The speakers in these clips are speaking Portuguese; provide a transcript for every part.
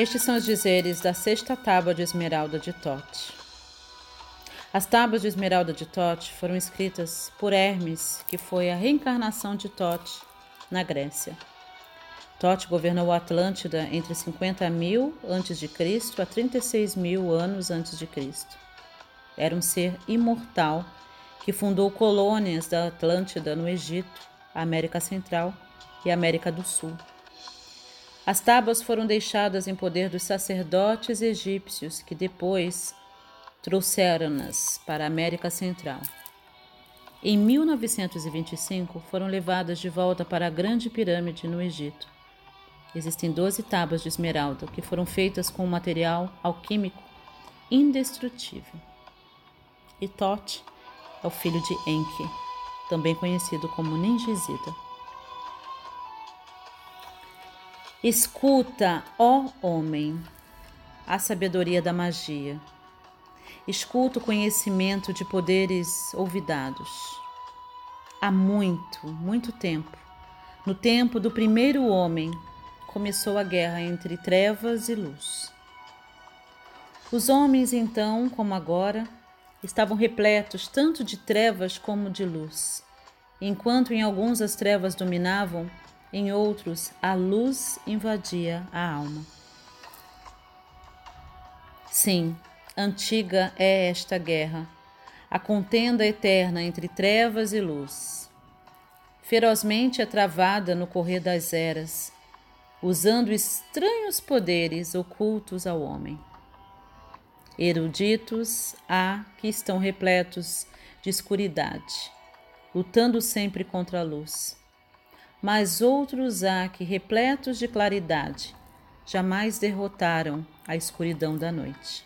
Estes são os dizeres da sexta tábua de esmeralda de Tote. As tábuas de esmeralda de Tote foram escritas por Hermes, que foi a reencarnação de Tote na Grécia. Tote governou a Atlântida entre 50 mil a.C. a 36 mil anos antes de Cristo. Era um ser imortal que fundou colônias da Atlântida no Egito, América Central e América do Sul. As tábuas foram deixadas em poder dos sacerdotes egípcios que depois trouxeram-nas para a América Central. Em 1925, foram levadas de volta para a Grande Pirâmide no Egito. Existem 12 tábuas de esmeralda que foram feitas com um material alquímico indestrutível. E Tote é o filho de Enki, também conhecido como Ningizida. Escuta, ó homem, a sabedoria da magia escuta o conhecimento de poderes olvidados. Há muito, muito tempo, no tempo do primeiro homem, começou a guerra entre trevas e luz. Os homens, então, como agora, estavam repletos tanto de trevas como de luz. Enquanto em alguns as trevas dominavam, em outros a luz invadia a alma. Sim, Antiga é esta guerra, a contenda eterna entre trevas e luz. Ferozmente é travada no correr das eras, usando estranhos poderes ocultos ao homem. Eruditos há que estão repletos de escuridade, lutando sempre contra a luz. Mas outros há que, repletos de claridade, jamais derrotaram a escuridão da noite.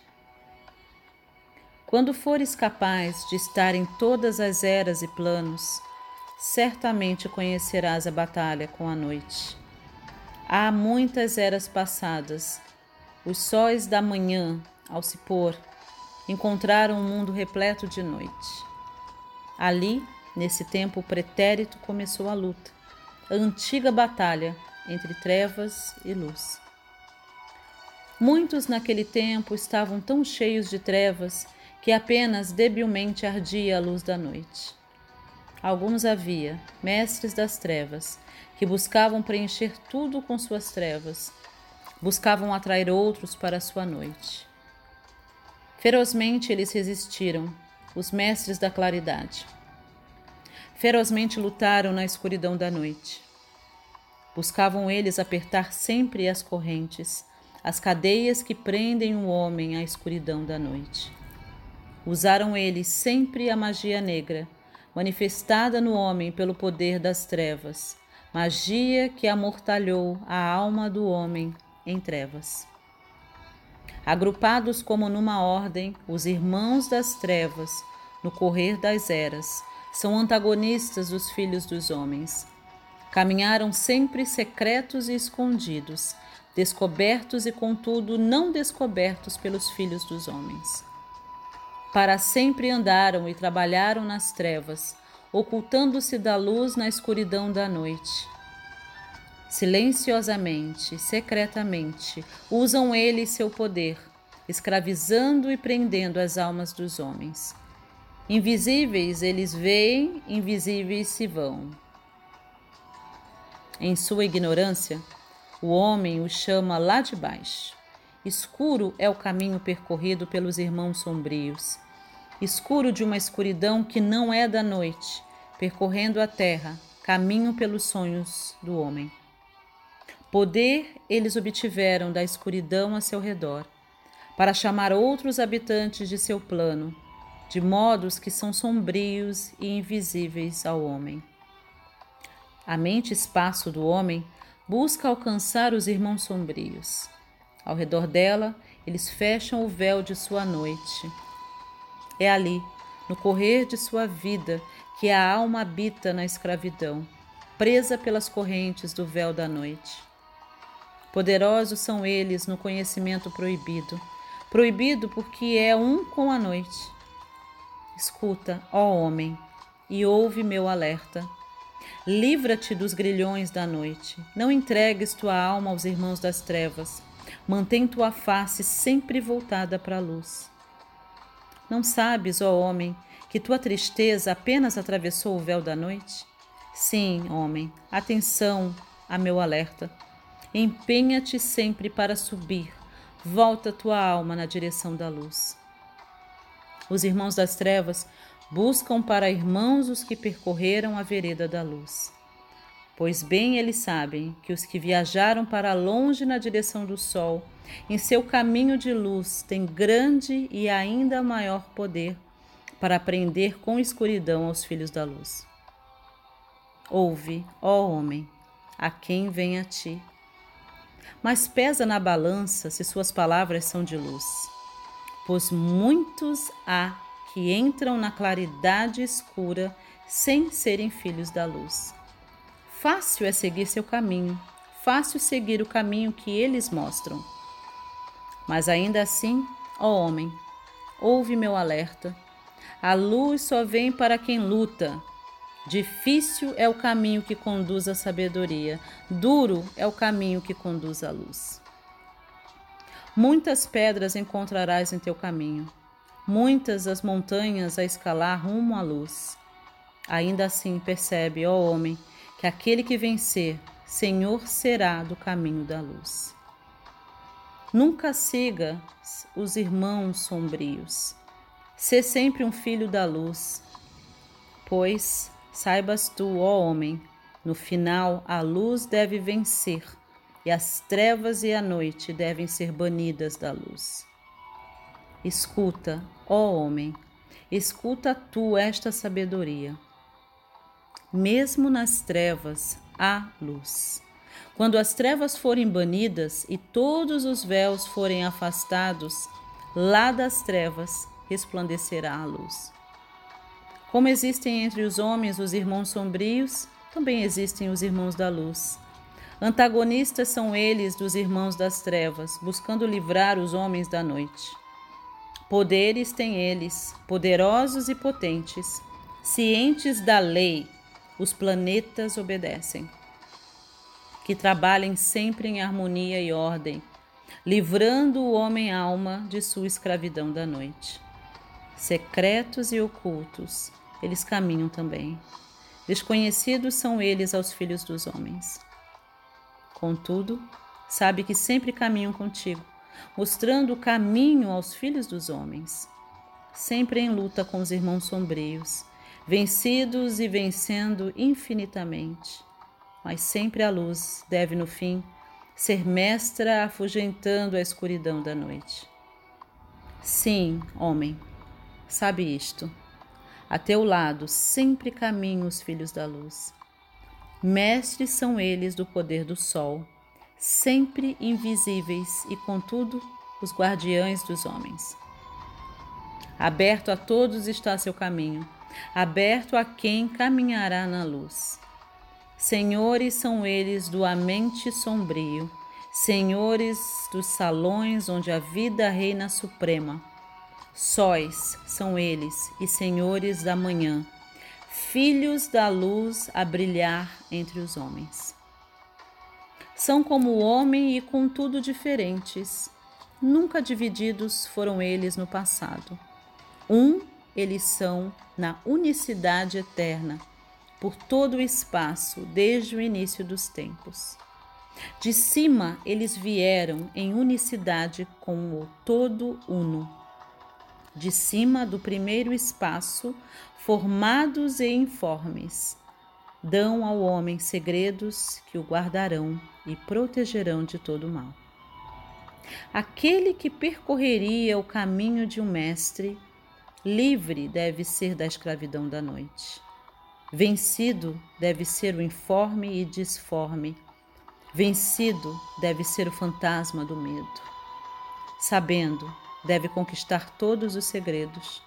Quando fores capaz de estar em todas as eras e planos, certamente conhecerás a batalha com a noite. Há muitas eras passadas, os sóis da manhã, ao se pôr, encontraram um mundo repleto de noite. Ali, nesse tempo pretérito, começou a luta, a antiga batalha entre trevas e luz. Muitos naquele tempo estavam tão cheios de trevas que apenas debilmente ardia a luz da noite. Alguns havia, mestres das trevas, que buscavam preencher tudo com suas trevas, buscavam atrair outros para sua noite. Ferozmente eles resistiram, os mestres da claridade. Ferozmente lutaram na escuridão da noite. Buscavam eles apertar sempre as correntes, as cadeias que prendem o homem à escuridão da noite. Usaram eles sempre a magia negra, manifestada no homem pelo poder das trevas, magia que amortalhou a alma do homem em trevas. Agrupados como numa ordem, os irmãos das trevas, no correr das eras, são antagonistas dos filhos dos homens. Caminharam sempre secretos e escondidos, descobertos e, contudo, não descobertos pelos filhos dos homens. Para sempre andaram e trabalharam nas trevas, ocultando-se da luz na escuridão da noite. Silenciosamente, secretamente, usam eles seu poder, escravizando e prendendo as almas dos homens. Invisíveis eles veem, invisíveis se vão. Em sua ignorância, o homem o chama lá de baixo. Escuro é o caminho percorrido pelos irmãos sombrios escuro de uma escuridão que não é da noite, percorrendo a terra, caminho pelos sonhos do homem. Poder eles obtiveram da escuridão a seu redor, para chamar outros habitantes de seu plano, de modos que são sombrios e invisíveis ao homem. A mente espaço do homem busca alcançar os irmãos sombrios. Ao redor dela, eles fecham o véu de sua noite é ali, no correr de sua vida, que a alma habita na escravidão, presa pelas correntes do véu da noite. Poderosos são eles no conhecimento proibido, proibido porque é um com a noite. Escuta, ó homem, e ouve meu alerta. Livra-te dos grilhões da noite. Não entregues tua alma aos irmãos das trevas. Mantém tua face sempre voltada para a luz. Não sabes, ó homem, que tua tristeza apenas atravessou o véu da noite? Sim, homem, atenção a meu alerta. Empenha-te sempre para subir, volta tua alma na direção da luz. Os irmãos das trevas buscam para irmãos os que percorreram a vereda da luz. Pois bem eles sabem que os que viajaram para longe na direção do sol, em seu caminho de luz, têm grande e ainda maior poder para prender com escuridão aos filhos da luz. Ouve, ó homem, a quem vem a ti. Mas pesa na balança se suas palavras são de luz, pois muitos há que entram na claridade escura sem serem filhos da luz. Fácil é seguir seu caminho, fácil seguir o caminho que eles mostram. Mas ainda assim, ó homem, ouve meu alerta. A luz só vem para quem luta. Difícil é o caminho que conduz à sabedoria, duro é o caminho que conduz à luz. Muitas pedras encontrarás em teu caminho, muitas as montanhas a escalar rumo à luz. Ainda assim, percebe, ó homem, que aquele que vencer, Senhor será do caminho da luz. Nunca siga os irmãos sombrios. Sê sempre um filho da luz, pois saibas tu, ó homem, no final a luz deve vencer e as trevas e a noite devem ser banidas da luz. Escuta, ó homem, escuta tu esta sabedoria mesmo nas trevas há luz. Quando as trevas forem banidas e todos os véus forem afastados, lá das trevas resplandecerá a luz. Como existem entre os homens os irmãos sombrios, também existem os irmãos da luz. Antagonistas são eles dos irmãos das trevas, buscando livrar os homens da noite. Poderes têm eles, poderosos e potentes, cientes da lei, os planetas obedecem. Que trabalhem sempre em harmonia e ordem, livrando o homem-alma de sua escravidão da noite. Secretos e ocultos, eles caminham também. Desconhecidos são eles aos filhos dos homens. Contudo, sabe que sempre caminham contigo, mostrando o caminho aos filhos dos homens, sempre em luta com os irmãos sombrios, vencidos e vencendo infinitamente. Mas sempre a luz deve, no fim, ser mestra afugentando a escuridão da noite. Sim, homem, sabe isto. A teu lado sempre caminham os filhos da luz. Mestres são eles do poder do sol, sempre invisíveis e, contudo, os guardiães dos homens. Aberto a todos está seu caminho, aberto a quem caminhará na luz. Senhores são eles do amente sombrio, senhores dos salões onde a vida reina suprema. Sóis são eles e senhores da manhã, filhos da luz a brilhar entre os homens. São como o homem e contudo diferentes. Nunca divididos foram eles no passado. Um eles são na unicidade eterna, por todo o espaço, desde o início dos tempos. De cima eles vieram em unicidade com o todo uno. De cima do primeiro espaço, formados e informes, dão ao homem segredos que o guardarão e protegerão de todo mal. Aquele que percorreria o caminho de um mestre Livre deve ser da escravidão da noite. Vencido deve ser o informe e disforme. Vencido deve ser o fantasma do medo. Sabendo, deve conquistar todos os segredos,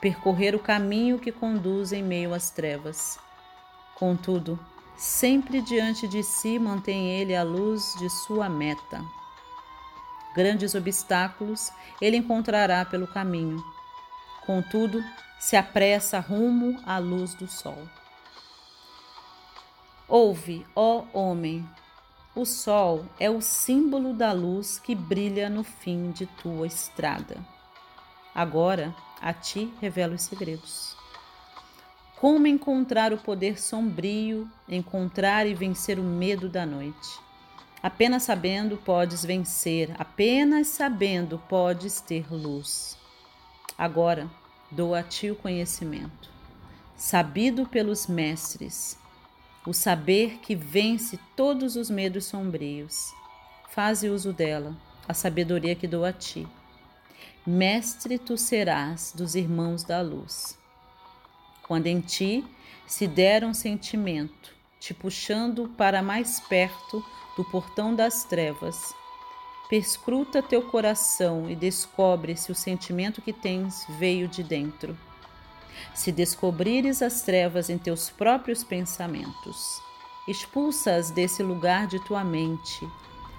percorrer o caminho que conduz em meio às trevas. Contudo, sempre diante de si mantém ele a luz de sua meta. Grandes obstáculos ele encontrará pelo caminho Contudo, se apressa rumo à luz do sol. Ouve, ó homem, O sol é o símbolo da luz que brilha no fim de tua estrada. Agora a ti revelo os segredos. Como encontrar o poder sombrio, encontrar e vencer o medo da noite. Apenas sabendo podes vencer, apenas sabendo podes ter luz. Agora dou a ti o conhecimento, sabido pelos mestres o saber que vence todos os medos sombrios. Faze uso dela, a sabedoria que dou a ti. Mestre tu serás dos irmãos da luz. Quando em ti se der um sentimento, te puxando para mais perto do portão das trevas, perscruta teu coração e descobre se o sentimento que tens veio de dentro se descobrires as trevas em teus próprios pensamentos. Expulsa-as desse lugar de tua mente.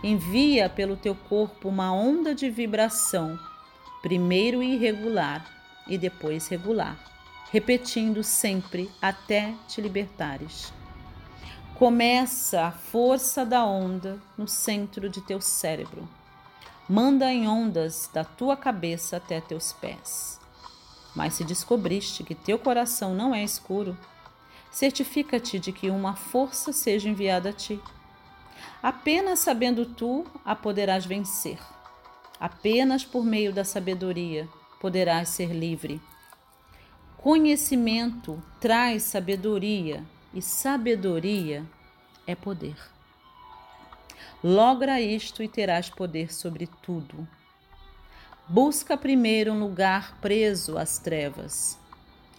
Envia pelo teu corpo uma onda de vibração, primeiro irregular e depois regular, repetindo sempre até te libertares. Começa a força da onda no centro de teu cérebro. Manda em ondas da tua cabeça até teus pés. Mas se descobriste que teu coração não é escuro, certifica-te de que uma força seja enviada a ti. Apenas sabendo tu a poderás vencer. Apenas por meio da sabedoria poderás ser livre. Conhecimento traz sabedoria e sabedoria é poder. Logra isto e terás poder sobre tudo. Busca primeiro um lugar preso às trevas.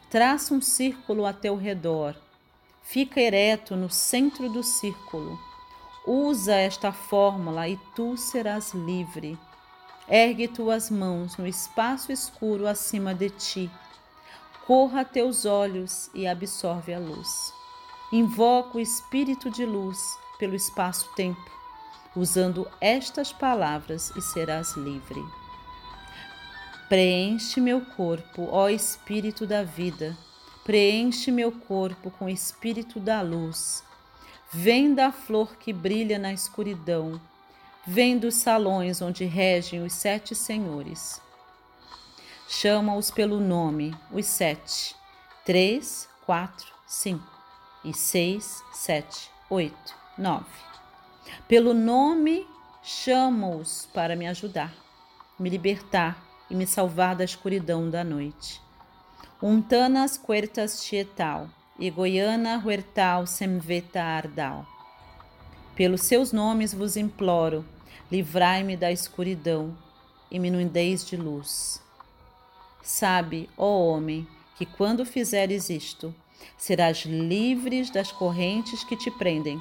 Traça um círculo a teu redor. Fica ereto no centro do círculo. Usa esta fórmula e tu serás livre. Ergue tuas mãos no espaço escuro acima de ti. Corra teus olhos e absorve a luz. Invoca o espírito de luz pelo espaço-tempo. Usando estas palavras e serás livre. Preenche meu corpo, ó Espírito da vida, preenche meu corpo com o Espírito da luz. Vem da flor que brilha na escuridão, vem dos salões onde regem os sete senhores. Chama-os pelo nome, os sete: três, quatro, cinco e seis, sete, oito, nove. Pelo nome, chama-os para me ajudar, me libertar e me salvar da escuridão da noite. Untanas quertas tietal, e Goiana huertal semveta ardal. Pelos seus nomes vos imploro, livrai-me da escuridão e me inundeis de luz. Sabe, ó homem, que quando fizeres isto, serás livres das correntes que te prendem.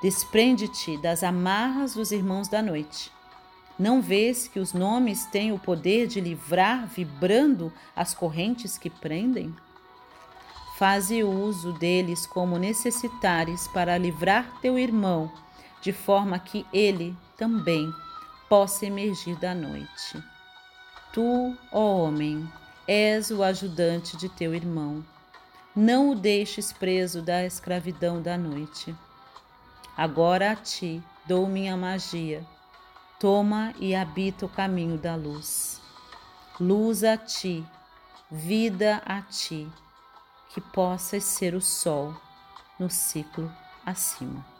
Desprende-te das amarras dos irmãos da noite não vês que os nomes têm o poder de livrar vibrando as correntes que prendem? Faze uso deles como necessitares para livrar teu irmão, de forma que ele também possa emergir da noite. Tu, ó homem, és o ajudante de teu irmão. Não o deixes preso da escravidão da noite. Agora a ti dou minha magia Toma e habita o caminho da luz. Luz a ti, vida a ti, que possas ser o sol no ciclo acima.